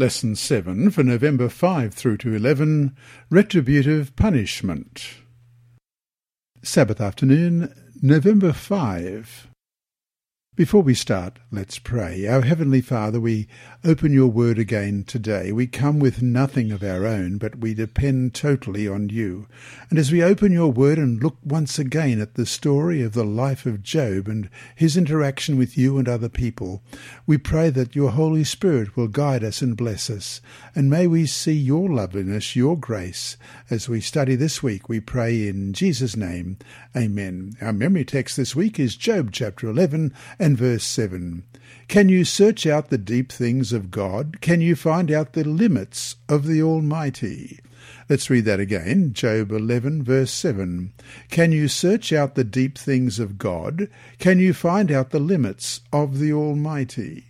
Lesson 7 for November 5 through to 11 Retributive Punishment. Sabbath afternoon, November 5. Before we start, let's pray. Our Heavenly Father, we open your word again today. We come with nothing of our own, but we depend totally on you. And as we open your word and look once again at the story of the life of Job and his interaction with you and other people, we pray that your Holy Spirit will guide us and bless us. And may we see your loveliness, your grace, as we study this week. We pray in Jesus' name. Amen. Our memory text this week is Job chapter 11 and verse 7. Can you search out the deep things of God? Can you find out the limits of the Almighty? Let's read that again. Job 11 verse 7. Can you search out the deep things of God? Can you find out the limits of the Almighty?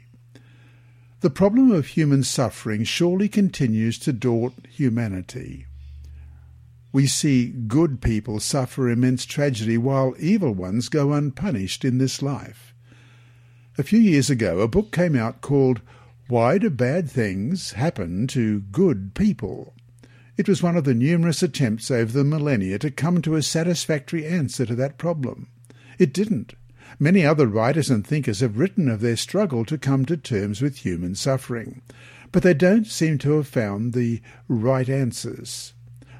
The problem of human suffering surely continues to daunt humanity. We see good people suffer immense tragedy while evil ones go unpunished in this life. A few years ago, a book came out called Why Do Bad Things Happen to Good People? It was one of the numerous attempts over the millennia to come to a satisfactory answer to that problem. It didn't. Many other writers and thinkers have written of their struggle to come to terms with human suffering, but they don't seem to have found the right answers.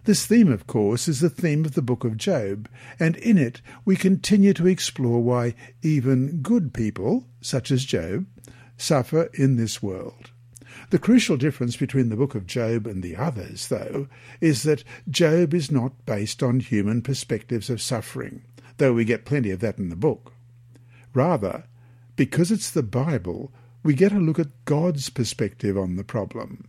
This theme, of course, is the theme of the book of Job, and in it we continue to explore why even good people, such as Job, suffer in this world. The crucial difference between the book of Job and the others, though, is that Job is not based on human perspectives of suffering, though we get plenty of that in the book. Rather, because it's the Bible, we get a look at God's perspective on the problem.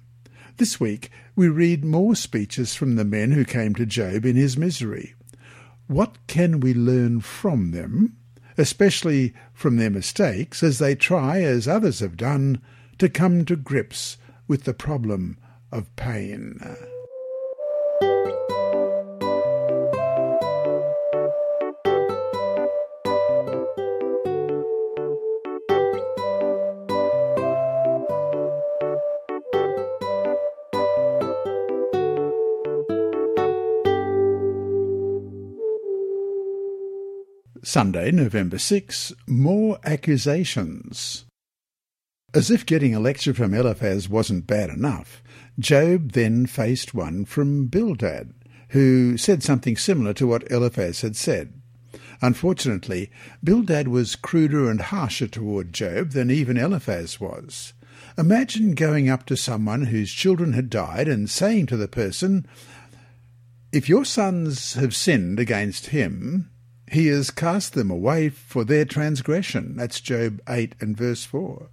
This week we read more speeches from the men who came to Job in his misery. What can we learn from them, especially from their mistakes, as they try, as others have done, to come to grips with the problem of pain? Sunday, November 6, more accusations. As if getting a lecture from Eliphaz wasn't bad enough, Job then faced one from Bildad, who said something similar to what Eliphaz had said. Unfortunately, Bildad was cruder and harsher toward Job than even Eliphaz was. Imagine going up to someone whose children had died and saying to the person, If your sons have sinned against him, he has cast them away for their transgression. That's Job 8 and verse 4.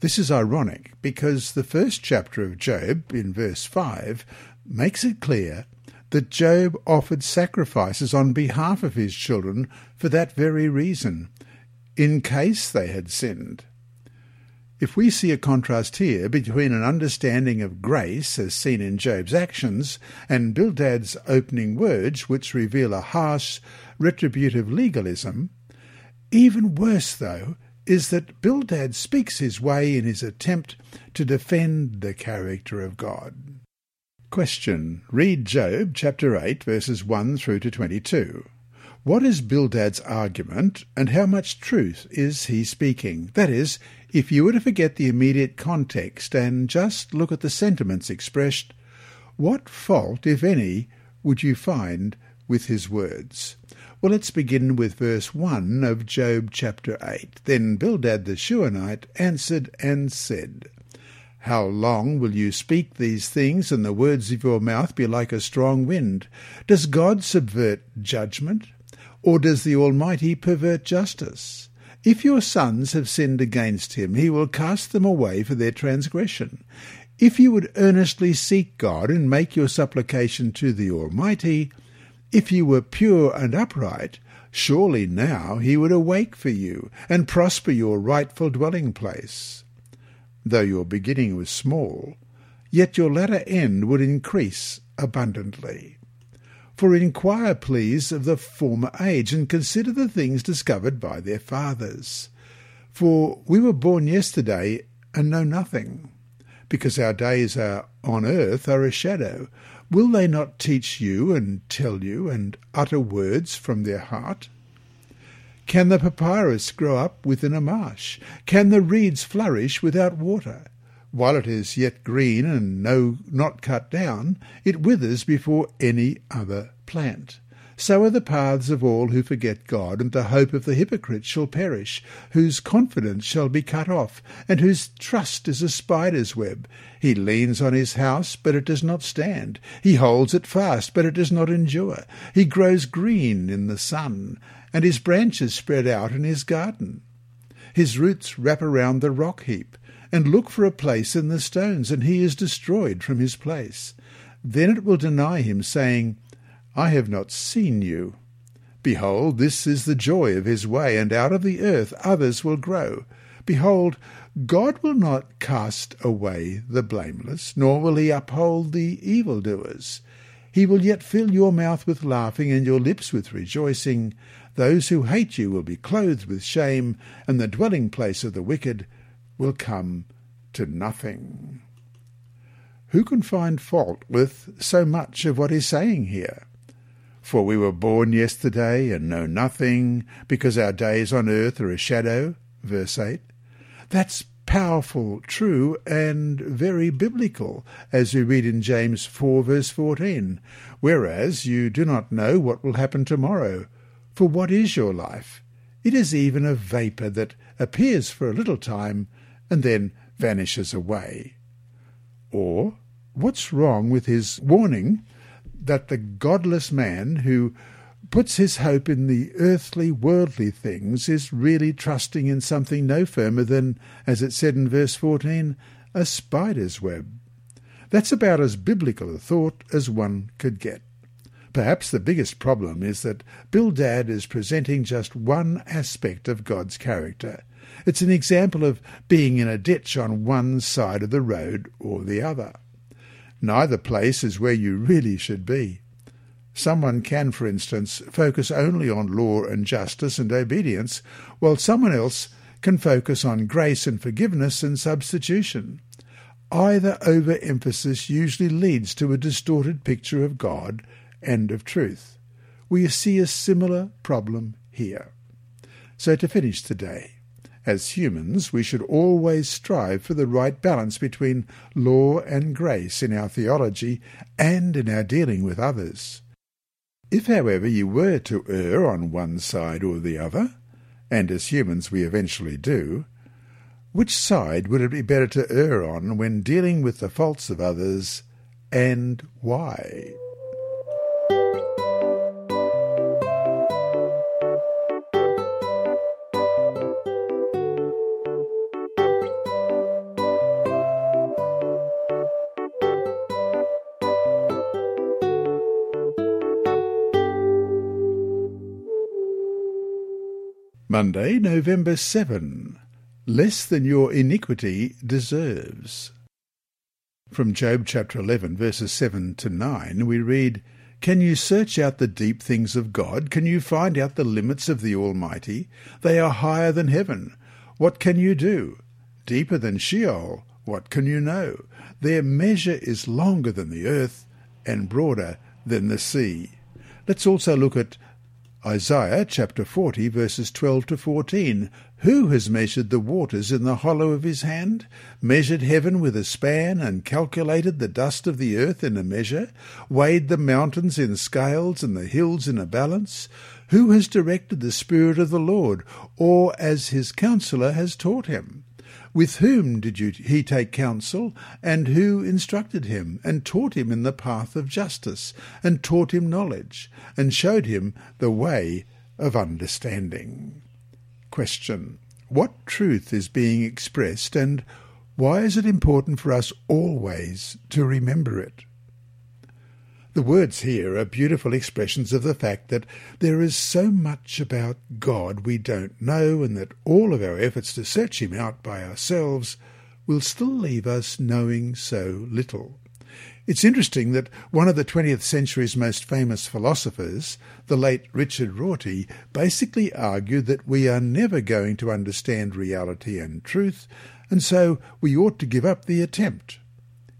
This is ironic because the first chapter of Job, in verse 5, makes it clear that Job offered sacrifices on behalf of his children for that very reason, in case they had sinned. If we see a contrast here between an understanding of grace as seen in Job's actions and Bildad's opening words, which reveal a harsh, retributive legalism, even worse, though, is that Bildad speaks his way in his attempt to defend the character of God. Question. Read Job chapter 8 verses 1 through to 22. What is Bildad's argument, and how much truth is he speaking? That is, if you were to forget the immediate context and just look at the sentiments expressed, what fault, if any, would you find with his words? Well, let's begin with verse 1 of Job chapter 8. Then Bildad the Shunammite answered and said, How long will you speak these things, and the words of your mouth be like a strong wind? Does God subvert judgment? Or does the Almighty pervert justice? If your sons have sinned against him, he will cast them away for their transgression. If you would earnestly seek God and make your supplication to the Almighty, if you were pure and upright, surely now he would awake for you and prosper your rightful dwelling place. Though your beginning was small, yet your latter end would increase abundantly. For inquire, please, of the former age, and consider the things discovered by their fathers. For we were born yesterday and know nothing. because our days are on earth are a shadow. Will they not teach you and tell you and utter words from their heart? Can the papyrus grow up within a marsh? Can the reeds flourish without water? While it is yet green and no not cut down, it withers before any other plant. So are the paths of all who forget God, and the hope of the hypocrite shall perish, whose confidence shall be cut off, and whose trust is a spider's web. He leans on his house, but it does not stand. He holds it fast, but it does not endure. He grows green in the sun, and his branches spread out in his garden. His roots wrap around the rock heap, and look for a place in the stones, and he is destroyed from his place. Then it will deny him, saying, I have not seen you. Behold, this is the joy of his way, and out of the earth others will grow. Behold, God will not cast away the blameless, nor will he uphold the evildoers. He will yet fill your mouth with laughing, and your lips with rejoicing. Those who hate you will be clothed with shame, and the dwelling place of the wicked will come to nothing. Who can find fault with so much of what is saying here? For we were born yesterday and know nothing, because our days on earth are a shadow. Verse 8. That's powerful, true, and very biblical, as we read in James 4, verse 14. Whereas you do not know what will happen tomorrow. For what is your life? It is even a vapour that appears for a little time and then vanishes away. Or, what's wrong with his warning that the godless man who puts his hope in the earthly, worldly things is really trusting in something no firmer than, as it said in verse 14, a spider's web. That's about as biblical a thought as one could get. Perhaps the biggest problem is that Bildad is presenting just one aspect of God's character. It's an example of being in a ditch on one side of the road or the other. Neither place is where you really should be. Someone can, for instance, focus only on law and justice and obedience, while someone else can focus on grace and forgiveness and substitution. Either overemphasis usually leads to a distorted picture of God and of truth. We see a similar problem here. So to finish today, as humans, we should always strive for the right balance between law and grace in our theology and in our dealing with others. If, however, you were to err on one side or the other, and as humans we eventually do, which side would it be better to err on when dealing with the faults of others, and why? Monday, November 7. Less than your iniquity deserves. From Job chapter 11, verses 7 to 9, we read, Can you search out the deep things of God? Can you find out the limits of the Almighty? They are higher than heaven. What can you do? Deeper than Sheol. What can you know? Their measure is longer than the earth and broader than the sea. Let's also look at Isaiah chapter 40 verses 12 to 14. Who has measured the waters in the hollow of his hand, measured heaven with a span, and calculated the dust of the earth in a measure, weighed the mountains in scales and the hills in a balance? Who has directed the Spirit of the Lord, or as his counselor has taught him? With whom did you, he take counsel, and who instructed him, and taught him in the path of justice, and taught him knowledge, and showed him the way of understanding? Question. What truth is being expressed, and why is it important for us always to remember it? The words here are beautiful expressions of the fact that there is so much about God we don't know, and that all of our efforts to search Him out by ourselves will still leave us knowing so little. It's interesting that one of the 20th century's most famous philosophers, the late Richard Rorty, basically argued that we are never going to understand reality and truth, and so we ought to give up the attempt.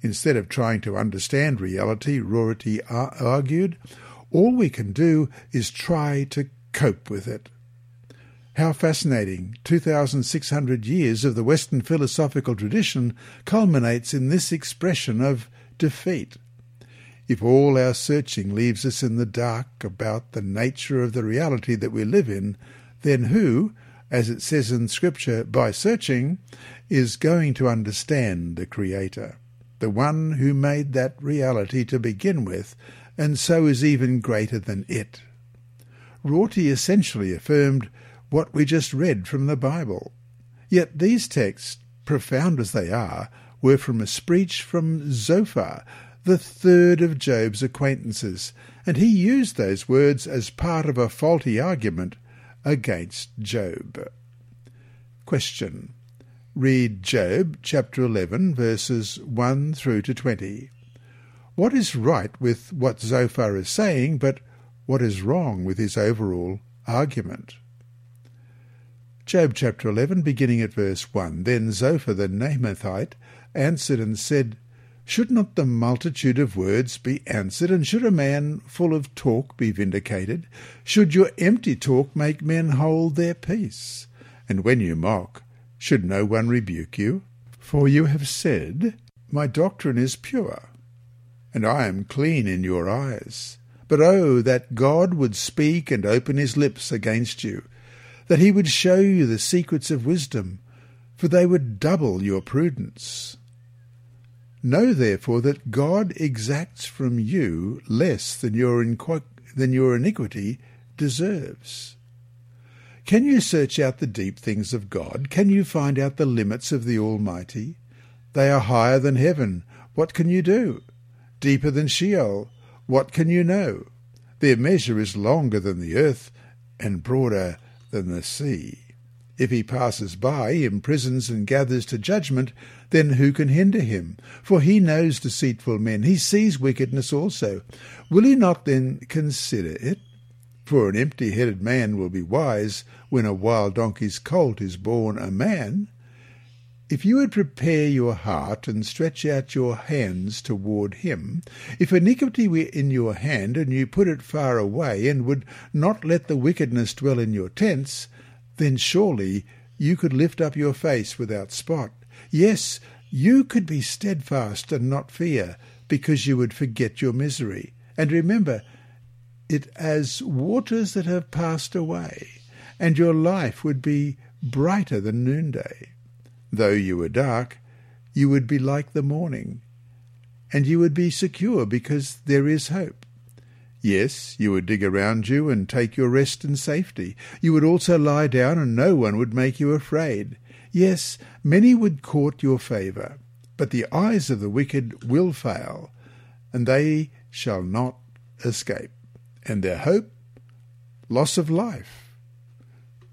Instead of trying to understand reality, Rorty argued, all we can do is try to cope with it. How fascinating! 2,600 years of the Western philosophical tradition culminates in this expression of defeat. If all our searching leaves us in the dark about the nature of the reality that we live in, then who, as it says in Scripture, by searching, is going to understand the Creator, the one who made that reality to begin with, and so is even greater than it? Rorty essentially affirmed what we just read from the Bible. Yet these texts, profound as they are, were from a speech from Zophar, the third of Job's acquaintances, and he used those words as part of a faulty argument against Job. Question. Read Job chapter 11 verses 1 through to 20. What is right with what Zophar is saying, but what is wrong with his overall argument? Job chapter 11, beginning at verse 1. Then Zophar the Naamathite answered and said, Should not the multitude of words be answered, and should a man full of talk be vindicated? Should your empty talk make men hold their peace? And when you mock, should no one rebuke you? For you have said, My doctrine is pure, and I am clean in your eyes. But oh, that God would speak and open his lips against you, that he would show you the secrets of wisdom, for they would double your prudence. Know therefore that God exacts from you less than your, than your iniquity deserves. Can you search out the deep things of God? Can you find out the limits of the Almighty? They are higher than heaven. What can you do? Deeper than Sheol. What can you know? Their measure is longer than the earth, and broader than the sea. If he passes by, imprisons and gathers to judgment, then who can hinder him? For he knows deceitful men, he sees wickedness also. Will he not then consider it? For an empty-headed man will be wise when a wild donkey's colt is born a man. If you would prepare your heart and stretch out your hands toward him, if iniquity were in your hand, and you put it far away, and would not let the wickedness dwell in your tents, then surely you could lift up your face without spot. Yes, you could be steadfast and not fear, because you would forget your misery. And remember it as waters that have passed away, and your life would be brighter than noonday. Though you were dark, you would be like the morning, and you would be secure because there is hope. Yes, you would dig around you and take your rest in safety. You would also lie down, and no one would make you afraid. Yes, many would court your favour, but the eyes of the wicked will fail, and they shall not escape. And their hope? Loss of life.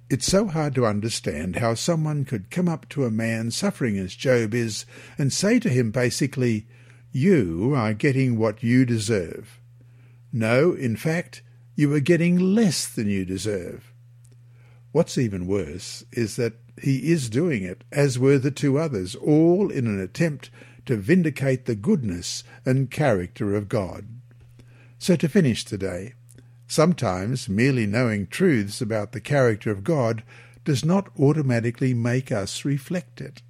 It's so hard to understand how someone could come up to a man suffering as Job is and say to him basically, You are getting what you deserve. No, in fact, you are getting less than you deserve. What's even worse is that he is doing it, as were the two others, all in an attempt to vindicate the goodness and character of God. So to finish today, Sometimes merely knowing truths about the character of God does not automatically make us reflect it.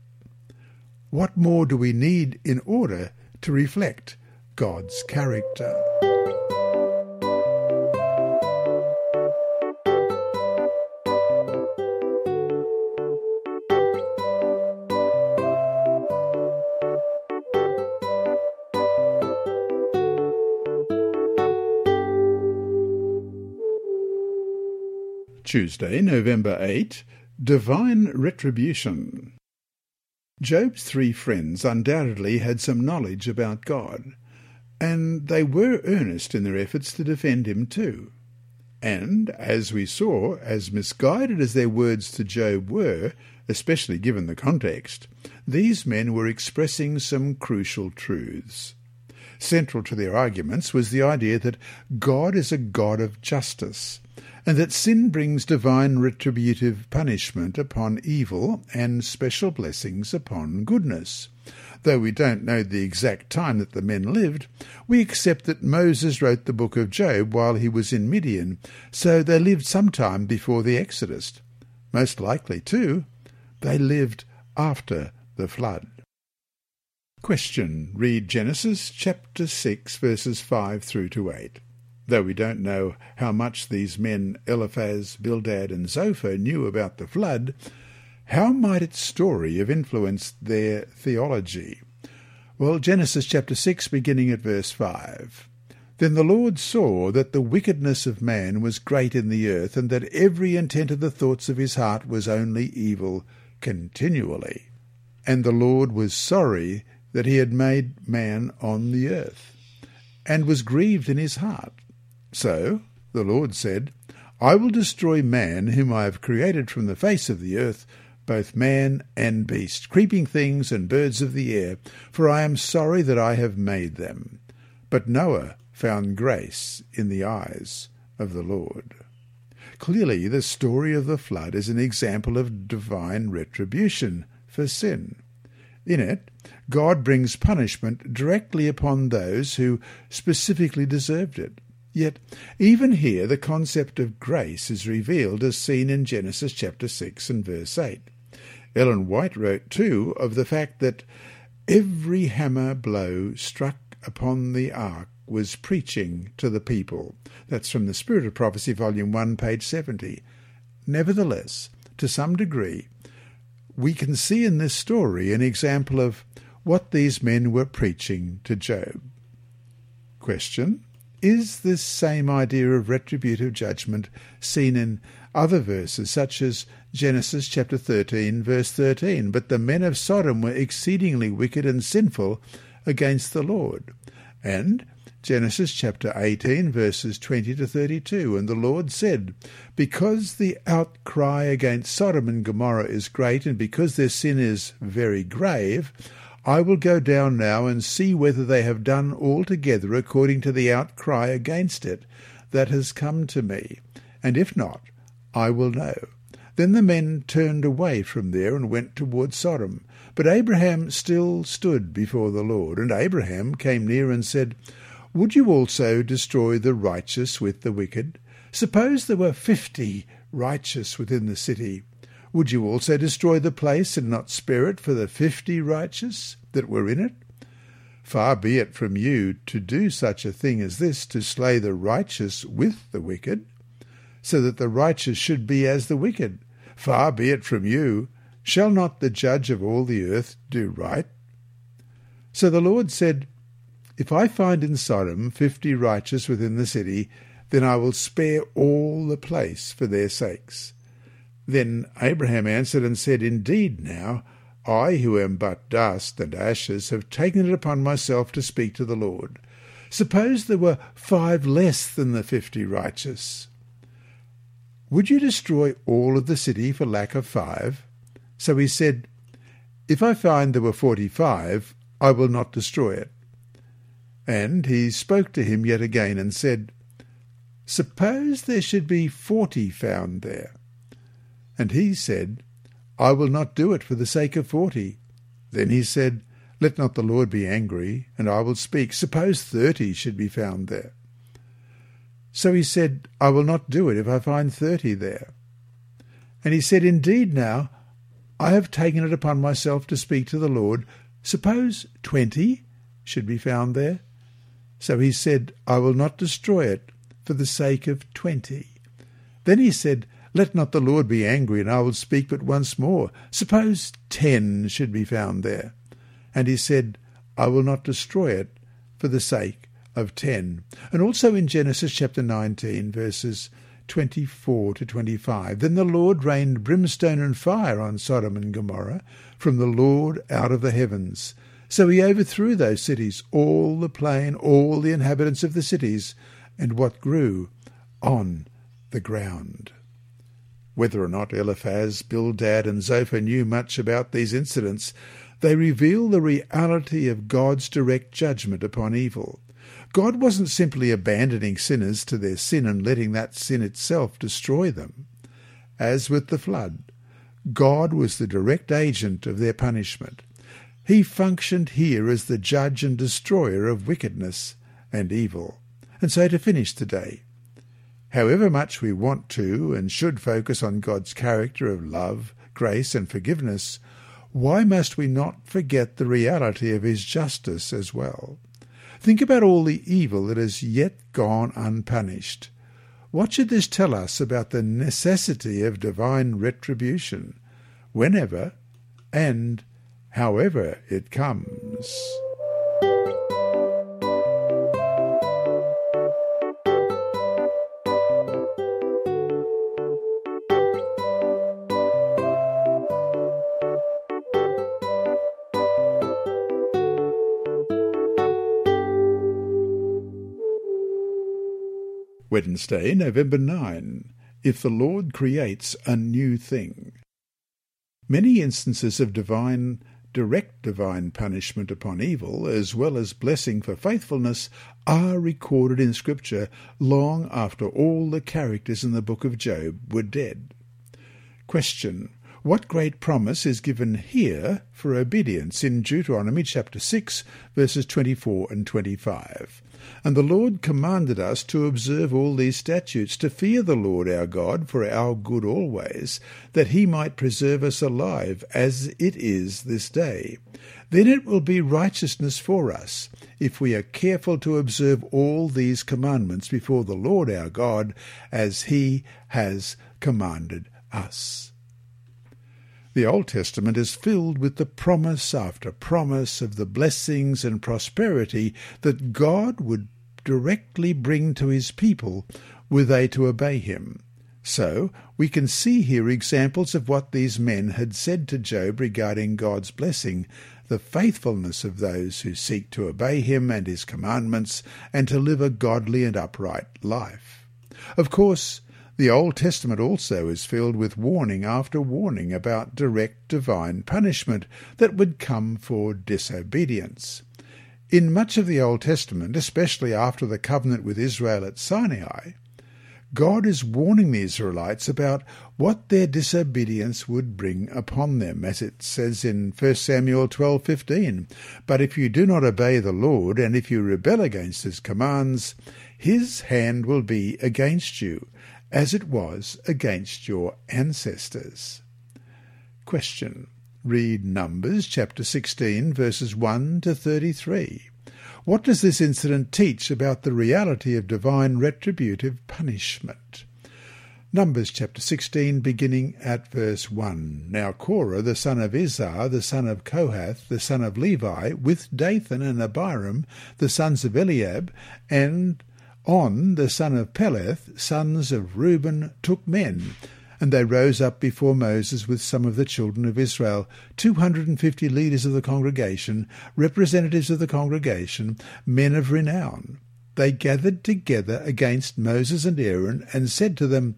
What more do we need in order to reflect God's character? Tuesday, November 8, Divine Retribution. Job's three friends undoubtedly had some knowledge about God, and they were earnest in their efforts to defend him too. And, as we saw, as misguided as their words to Job were, especially given the context, these men were expressing some crucial truths. Central to their arguments was the idea that God is a God of justice, and that sin brings divine retributive punishment upon evil and special blessings upon goodness. Though we don't know the exact time that the men lived, we accept that Moses wrote the book of Job while he was in Midian, so they lived some time before the Exodus. Most likely, too, they lived after the flood. Question. Read Genesis chapter 6 verses 5 through to 8. Though we don't know how much these men Eliphaz, Bildad and Zophar knew about the flood, how might its story have influenced their theology? Well, Genesis chapter 6, beginning at verse 5. Then the Lord saw that the wickedness of man was great in the earth, and that every intent of the thoughts of his heart was only evil continually. And the Lord was sorry that he had made man on the earth, and was grieved in his heart. So the Lord said, I will destroy man whom I have created from the face of the earth, both man and beast, creeping things and birds of the air, for I am sorry that I have made them. But Noah found grace in the eyes of the Lord. Clearly, the story of the flood is an example of divine retribution for sin. In it, God brings punishment directly upon those who specifically deserved it. Yet, even here, the concept of grace is revealed as seen in Genesis chapter 6 and verse 8. Ellen White wrote, too, of the fact that every hammer blow struck upon the ark was preaching to the people. That's from the Spirit of Prophecy, Volume 1, page 70. Nevertheless, to some degree, we can see in this story an example of what these men were preaching to Job. Question. Is this same idea of retributive judgment seen in other verses, such as Genesis chapter 13, verse 13? But the men of Sodom were exceedingly wicked and sinful against the Lord. And Genesis chapter 18, verses 20 to 32. And the Lord said, Because the outcry against Sodom and Gomorrah is great, and because their sin is very grave, I will go down now and see whether they have done altogether according to the outcry against it that has come to me. And if not, I will know. Then the men turned away from there and went toward Sodom. But Abraham still stood before the Lord. And Abraham came near and said, Would you also destroy the righteous with the wicked? Suppose there were fifty righteous within the city. Would you also destroy the place and not spare it for the fifty righteous that were in it? Far be it from you to do such a thing as this, to slay the righteous with the wicked, so that the righteous should be as the wicked. Far be it from you. Shall not the judge of all the earth do right? So the Lord said, If I find in Sodom fifty righteous within the city, then I will spare all the place for their sakes. Then Abraham answered and said, Indeed, now, I, who am but dust and ashes, have taken it upon myself to speak to the Lord. Suppose there were five less than the fifty righteous. Would you destroy all of the city for lack of five? So he said, If I find there were forty-five, I will not destroy it. And he spoke to him yet again and said, Suppose there should be forty found there. And he said, I will not do it for the sake of forty. Then he said, Let not the Lord be angry, and I will speak. Suppose thirty should be found there. So he said, I will not do it if I find thirty there. And he said, Indeed now, I have taken it upon myself to speak to the Lord. Suppose twenty should be found there. So he said, I will not destroy it for the sake of twenty. Then he said, let not the Lord be angry, and I will speak but once more. Suppose ten should be found there. And he said, I will not destroy it for the sake of ten. And also in Genesis chapter 19, verses 24 to 25. Then the Lord rained brimstone and fire on Sodom and Gomorrah from the Lord out of the heavens. So he overthrew those cities, all the plain, all the inhabitants of the cities, and what grew on the ground. Whether or not Eliphaz, Bildad, and Zophar knew much about these incidents, they reveal the reality of God's direct judgment upon evil. God wasn't simply abandoning sinners to their sin and letting that sin itself destroy them. As with the flood, God was the direct agent of their punishment. He functioned here as the judge and destroyer of wickedness and evil. And so to finish today, however much we want to and should focus on God's character of love, grace, and forgiveness, why must we not forget the reality of his justice as well? Think about all the evil that has yet gone unpunished. What should this tell us about the necessity of divine retribution, whenever and however it comes? Wednesday, November 9. If the Lord creates a new thing. Many instances of divine, direct divine punishment upon evil, as well as blessing for faithfulness, are recorded in Scripture long after all the characters in the book of Job were dead. Question. What great promise is given here for obedience in Deuteronomy chapter 6, verses 24 and 25? And the Lord commanded us to observe all these statutes, to fear the Lord our God for our good always, that he might preserve us alive, as it is this day. Then it will be righteousness for us, if we are careful to observe all these commandments before the Lord our God, as he has commanded us. The Old Testament is filled with the promise after promise of the blessings and prosperity that God would directly bring to his people were they to obey him. So we can see here examples of what these men had said to Job regarding God's blessing, the faithfulness of those who seek to obey him and his commandments, and to live a godly and upright life. Of course, the Old Testament also is filled with warning after warning about direct divine punishment that would come for disobedience. In much of the Old Testament, especially after the covenant with Israel at Sinai, God is warning the Israelites about what their disobedience would bring upon them, as it says in 1 Samuel 12:15. But if you do not obey the Lord, and if you rebel against his commands, his hand will be against you, as it was against your ancestors. Question. Read Numbers chapter 16 verses 1 to 33. What does this incident teach about the reality of divine retributive punishment? Numbers chapter 16, beginning at verse 1. Now Korah, the son of Izhar, the son of Kohath, the son of Levi, with Dathan and Abiram, the sons of Eliab, and on the son of Peleth, sons of Reuben, took men, and they rose up before Moses with some of the children of Israel, two hundred and fifty leaders of the congregation, representatives of the congregation, men of renown. They gathered together against Moses and Aaron, and said to them,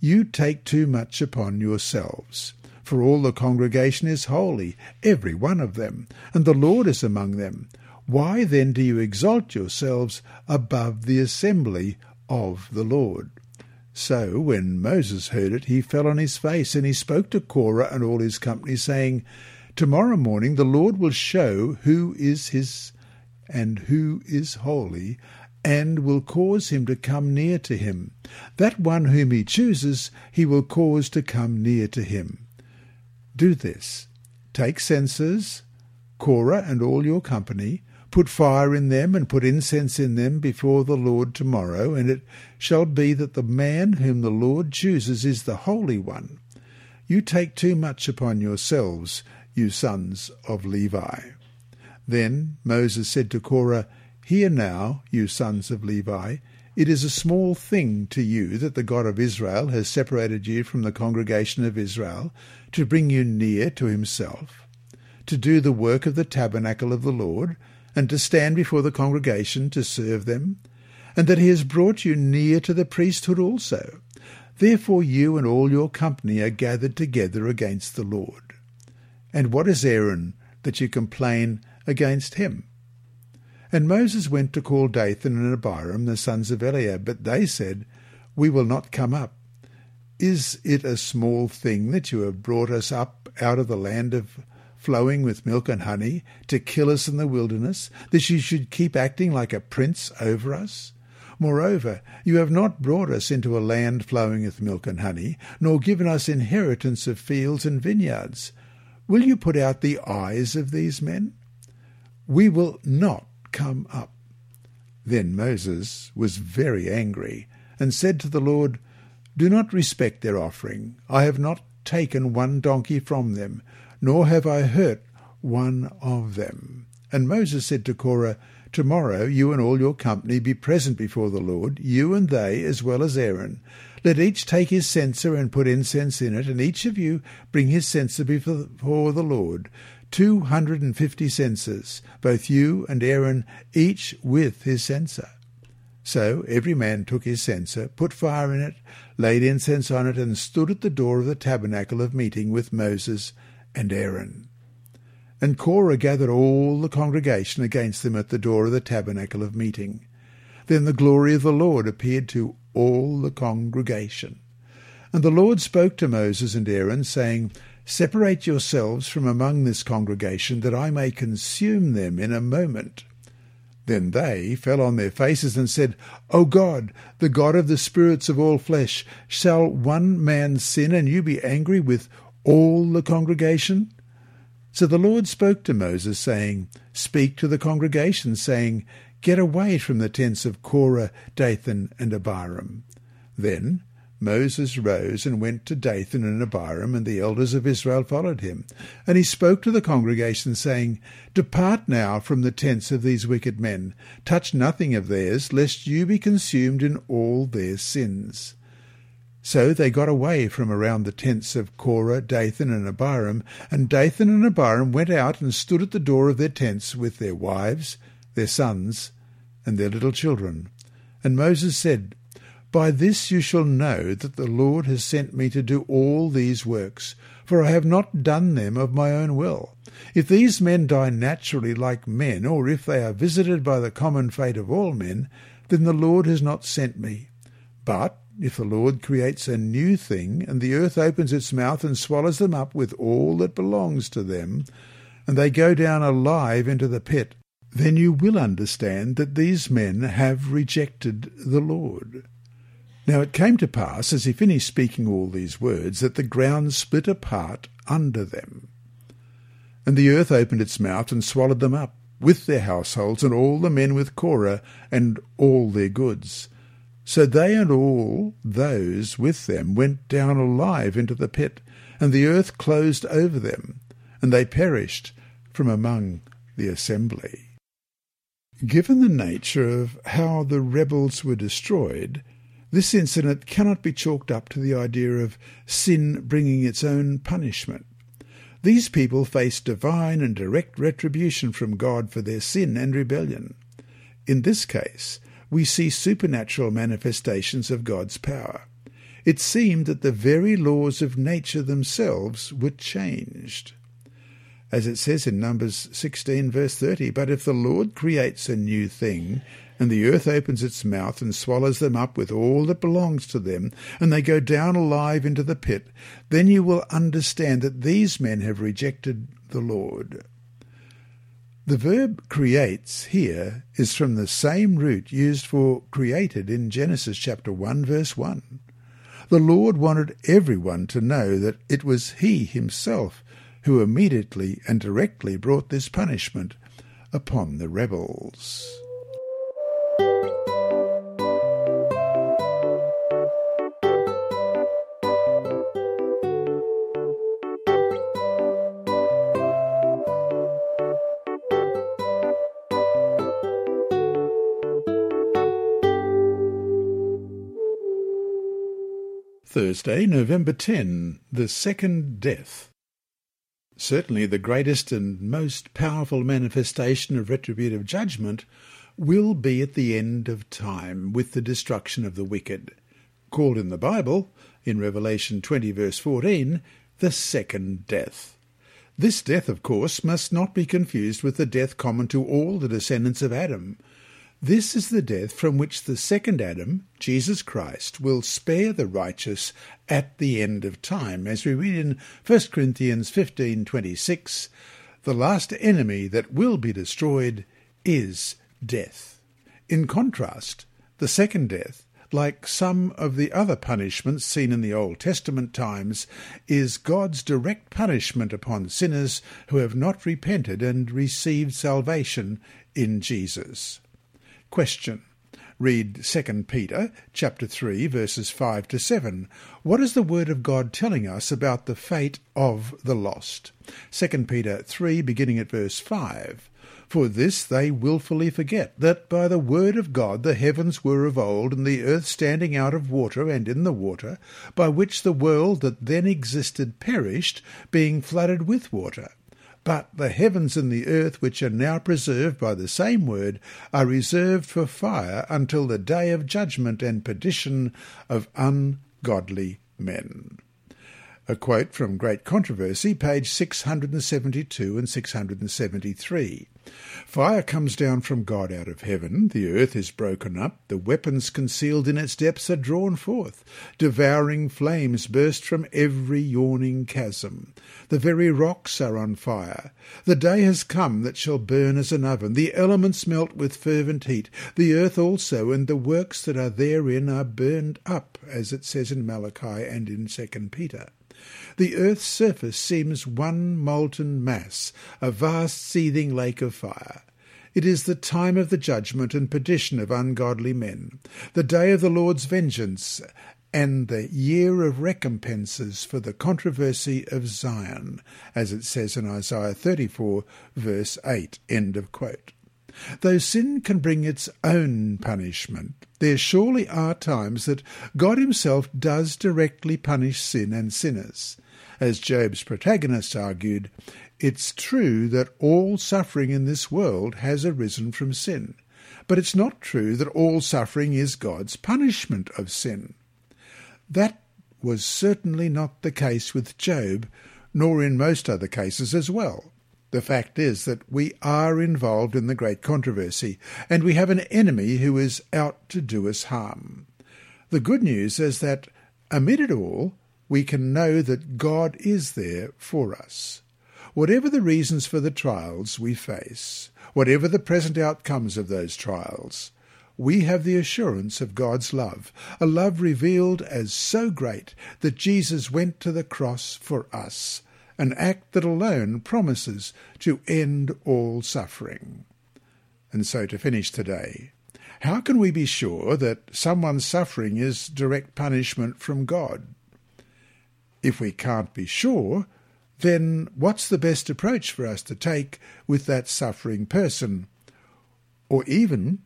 You take too much upon yourselves. For all the congregation is holy, every one of them, and the Lord is among them. Why then do you exalt yourselves above the assembly of the Lord? So when Moses heard it, he fell on his face, and he spoke to Korah and all his company, saying, Tomorrow morning the Lord will show who is his and who is holy, and will cause him to come near to him. That one whom he chooses, he will cause to come near to him. Do this. Take censers, Korah and all your company, Put fire in them, and put incense in them before the Lord tomorrow, and it shall be that the man whom the Lord chooses is the Holy One. You take too much upon yourselves, you sons of Levi. Then Moses said to Korah, Hear now, you sons of Levi, it is a small thing to you that the God of Israel has separated you from the congregation of Israel, to bring you near to himself, to do the work of the tabernacle of the Lord, and to stand before the congregation to serve them, and that he has brought you near to the priesthood also. Therefore you and all your company are gathered together against the Lord. And what is Aaron that you complain against him? And Moses went to call Dathan and Abiram, the sons of Eliab, but they said, We will not come up. Is it a small thing that you have brought us up out of the land of flowing with milk and honey, to kill us in the wilderness, that you should keep acting like a prince over us? Moreover, you have not brought us into a land flowing with milk and honey, nor given us inheritance of fields and vineyards. Will you put out the eyes of these men? We will not come up. Then Moses was very angry, and said to the Lord, Do not respect their offering. I have not taken one donkey from them, nor have I hurt one of them. And Moses said to Korah, Tomorrow you and all your company be present before the Lord, you and they, as well as Aaron. Let each take his censer and put incense in it, and each of you bring his censer before the Lord. Two hundred and fifty censers, both you and Aaron, each with his censer. So every man took his censer, put fire in it, laid incense on it, and stood at the door of the tabernacle of meeting with Moses and Aaron. And Korah gathered all the congregation against them at the door of the tabernacle of meeting. Then the glory of the Lord appeared to all the congregation. And the Lord spoke to Moses and Aaron, saying, Separate yourselves from among this congregation, that I may consume them in a moment. Then they fell on their faces and said, O God, the God of the spirits of all flesh, shall one man sin and you be angry with all the congregation? So the Lord spoke to Moses, saying, Speak to the congregation, saying, Get away from the tents of Korah, Dathan, and Abiram. Then Moses rose and went to Dathan and Abiram, and the elders of Israel followed him. And he spoke to the congregation, saying, Depart now from the tents of these wicked men, touch nothing of theirs, lest you be consumed in all their sins. So they got away from around the tents of Korah, Dathan, and Abiram, and Dathan and Abiram went out and stood at the door of their tents with their wives, their sons, and their little children. And Moses said, By this you shall know that the Lord has sent me to do all these works, for I have not done them of my own will. If these men die naturally like men, or if they are visited by the common fate of all men, then the Lord has not sent me. But if the Lord creates a new thing, and the earth opens its mouth and swallows them up with all that belongs to them, and they go down alive into the pit, then you will understand that these men have rejected the Lord. Now it came to pass, as he finished speaking all these words, that the ground split apart under them. And the earth opened its mouth and swallowed them up, with their households, and all the men with Korah, and all their goods. So they and all those with them went down alive into the pit, and the earth closed over them, and they perished from among the assembly. Given the nature of how the rebels were destroyed, this incident cannot be chalked up to the idea of sin bringing its own punishment. These people faced divine and direct retribution from God for their sin and rebellion. In this case, we see supernatural manifestations of God's power. It seemed that the very laws of nature themselves were changed. As it says in Numbers 16, verse 30, But if the Lord creates a new thing, and the earth opens its mouth and swallows them up with all that belongs to them, and they go down alive into the pit, then you will understand that these men have rejected the Lord. The verb creates here is from the same root used for created in Genesis chapter 1 verse 1. The Lord wanted everyone to know that it was he himself who immediately and directly brought this punishment upon the rebels. Thursday, November 10, the second death. Certainly the greatest and most powerful manifestation of retributive judgment will be at the end of time with the destruction of the wicked, called in the Bible, in Revelation 20 verse 14, the second death. This death, of course, must not be confused with the death common to all the descendants of Adam, this is the death from which the second Adam, Jesus Christ, will spare the righteous at the end of time, as we read in 1 Corinthians 15:26, The last enemy that will be destroyed is death. In contrast, the second death, like some of the other punishments seen in the Old Testament times, is God's direct punishment upon sinners who have not repented and received salvation in Jesus. Question. Read 2 Peter chapter 3 verses 5 to 7. What is the word of God telling us about the fate of the lost? 2 Peter 3 beginning at verse 5. For this they wilfully forget, that by the word of God the heavens were of old, and the earth standing out of water and in the water, by which the world that then existed perished, being flooded with water. But the heavens and the earth, which are now preserved by the same word, are reserved for fire until the day of judgment and perdition of ungodly men. A quote from Great Controversy, page 672 and 673. Fire comes down from God out of heaven, the earth is broken up, the weapons concealed in its depths are drawn forth, devouring flames burst from every yawning chasm. The very rocks are on fire. The day has come that shall burn as an oven, the elements melt with fervent heat, the earth also and the works that are therein are burned up, as it says in Malachi and in Second Peter. The earth's surface seems one molten mass, a vast seething lake of fire. It is the time of the judgment and perdition of ungodly men, the day of the Lord's vengeance, and the year of recompenses for the controversy of Zion, as it says in Isaiah 34, verse 8. End of quote. Though sin can bring its own punishment, there surely are times that God Himself does directly punish sin and sinners. As Job's protagonist argued, it's true that all suffering in this world has arisen from sin, but it's not true that all suffering is God's punishment of sin. That was certainly not the case with Job, nor in most other cases as well. The fact is that we are involved in the great controversy, and we have an enemy who is out to do us harm. The good news is that, amid it all, we can know that God is there for us. Whatever the reasons for the trials we face, whatever the present outcomes of those trials, we have the assurance of God's love, a love revealed as so great that Jesus went to the cross for us, an act that alone promises to end all suffering. And so to finish today, how can we be sure that someone's suffering is direct punishment from God? If we can't be sure, then what's the best approach for us to take with that suffering person, or even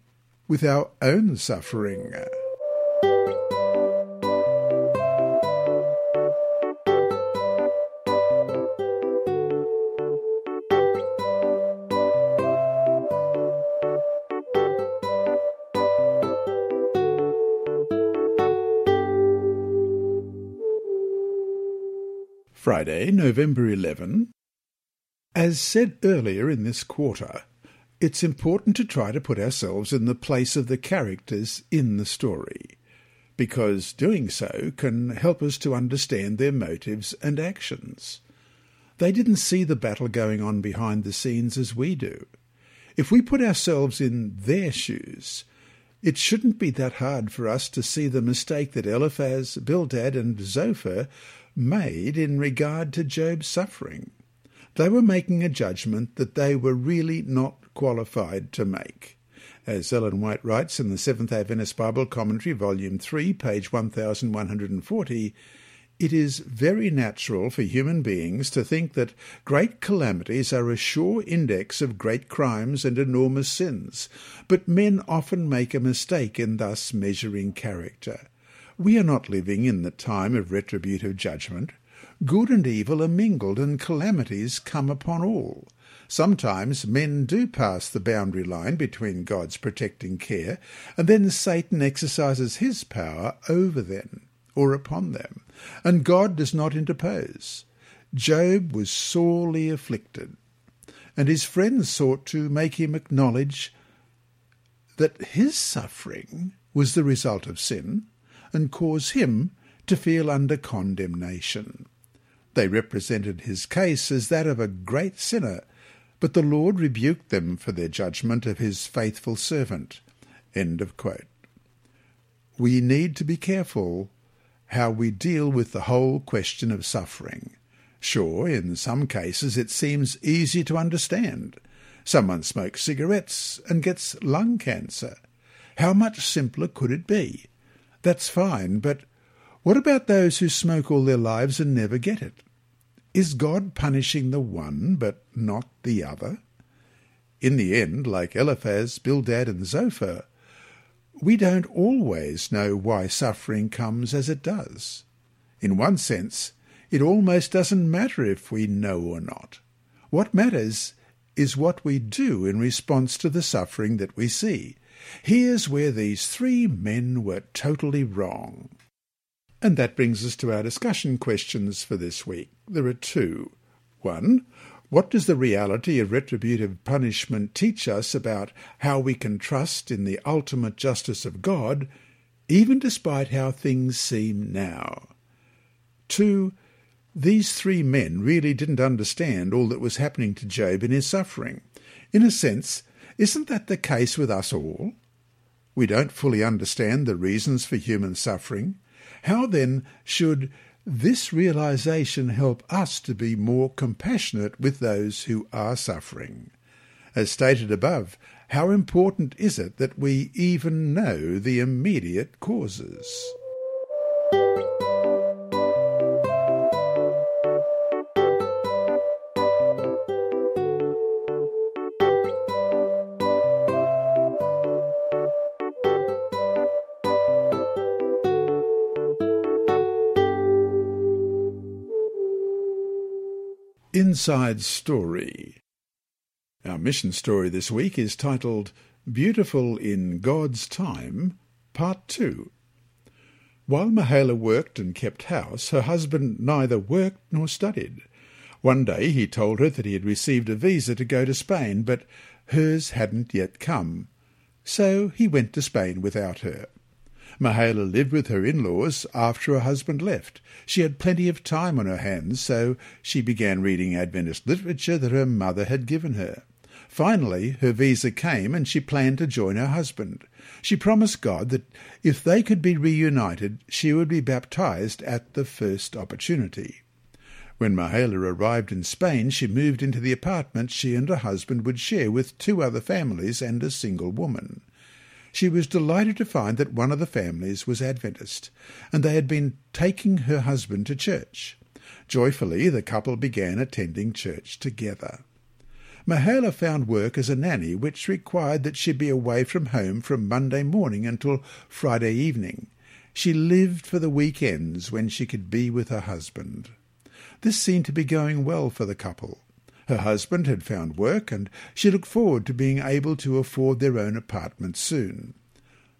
with our own suffering? Friday, November 11. As said earlier in this quarter, it's important to try to put ourselves in the place of the characters in the story, because doing so can help us to understand their motives and actions. They didn't see the battle going on behind the scenes as we do. If we put ourselves in their shoes, it shouldn't be that hard for us to see the mistake that Eliphaz, Bildad, and Zophar made in regard to Job's suffering. They were making a judgment that they were really not qualified to make. As Ellen White writes in the Seventh Adventist Bible Commentary, Volume 3, page 1140, it is very natural for human beings to think that great calamities are a sure index of great crimes and enormous sins, but men often make a mistake in thus measuring character. We are not living in the time of retributive judgment. Good and evil are mingled, and calamities come upon all. Sometimes men do pass the boundary line between God's protecting care, and then Satan exercises his power over them or upon them, and God does not interpose. Job was sorely afflicted, and his friends sought to make him acknowledge that his suffering was the result of sin, and cause him to feel under condemnation. They represented his case as that of a great sinner, but the Lord rebuked them for their judgment of his faithful servant. End of quote. We need to be careful how we deal with the whole question of suffering. Sure, in some cases it seems easy to understand. Someone smokes cigarettes and gets lung cancer. How much simpler could it be? That's fine, but what about those who smoke all their lives and never get it? Is God punishing the one but not the other? In the end, like Eliphaz, Bildad, and Zophar, we don't always know why suffering comes as it does. In one sense, it almost doesn't matter if we know or not. What matters is what we do in response to the suffering that we see. Here's where these three men were totally wrong. And that brings us to our discussion questions for this week. There are two. One, what does the reality of retributive punishment teach us about how we can trust in the ultimate justice of God, even despite how things seem now? Two, these three men really didn't understand all that was happening to Job in his suffering. In a sense, isn't that the case with us all? We don't fully understand the reasons for human suffering, how then should this realization help us to be more compassionate with those who are suffering? As stated above, how important is it that we even know the immediate causes? Inside Story. Our mission story this week is titled Beautiful in God's Time, Part 2. While Mahala worked and kept house, her husband neither worked nor studied. One day he told her that he had received a visa to go to Spain, but hers hadn't yet come. So he went to Spain without her. Mahala lived with her in-laws after her husband left. She had plenty of time on her hands, so she began reading Adventist literature that her mother had given her. Finally, her visa came and she planned to join her husband. She promised God that if they could be reunited, she would be baptized at the first opportunity. When Mahala arrived in Spain, she moved into the apartment she and her husband would share with two other families and a single woman. She was delighted to find that one of the families was Adventist, and they had been taking her husband to church. Joyfully, the couple began attending church together. Mahala found work as a nanny, which required that she be away from home from Monday morning until Friday evening. She lived for the weekends when she could be with her husband. This seemed to be going well for the couple. Her husband had found work, and she looked forward to being able to afford their own apartment soon.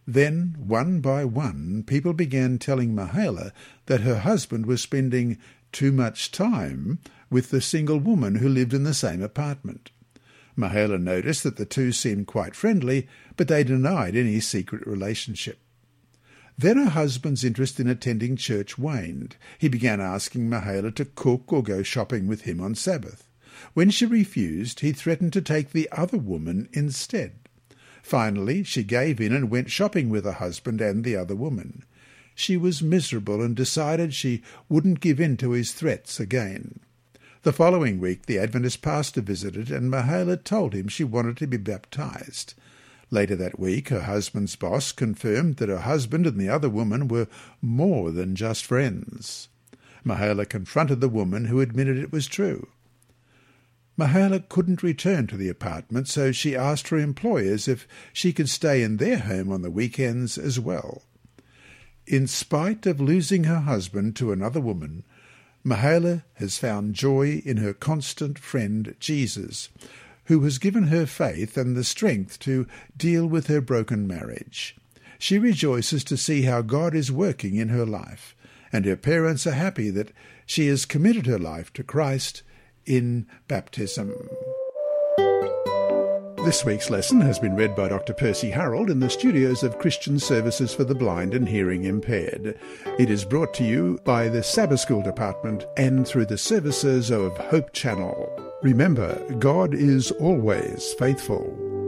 Then, one by one, people began telling Mahala that her husband was spending too much time with the single woman who lived in the same apartment. Mahala noticed that the two seemed quite friendly, but they denied any secret relationship. Then her husband's interest in attending church waned. He began asking Mahala to cook or go shopping with him on Sabbath. When she refused, he threatened to take the other woman instead. Finally, she gave in and went shopping with her husband and the other woman. She was miserable and decided she wouldn't give in to his threats again. The following week, the Adventist pastor visited, and Mahala told him she wanted to be baptized. Later that week, her husband's boss confirmed that her husband and the other woman were more than just friends. Mahala confronted the woman, who admitted it was true. Mahala couldn't return to the apartment, so she asked her employers if she could stay in their home on the weekends as well. In spite of losing her husband to another woman, Mahala has found joy in her constant friend Jesus, who has given her faith and the strength to deal with her broken marriage. She rejoices to see how God is working in her life, and her parents are happy that she has committed her life to Christ in baptism. This week's lesson has been read by Dr. Percy Harold in the studios of Christian Services for the Blind and Hearing Impaired. It is brought to you by the Sabbath School Department and through the services of Hope Channel. Remember, God is always faithful.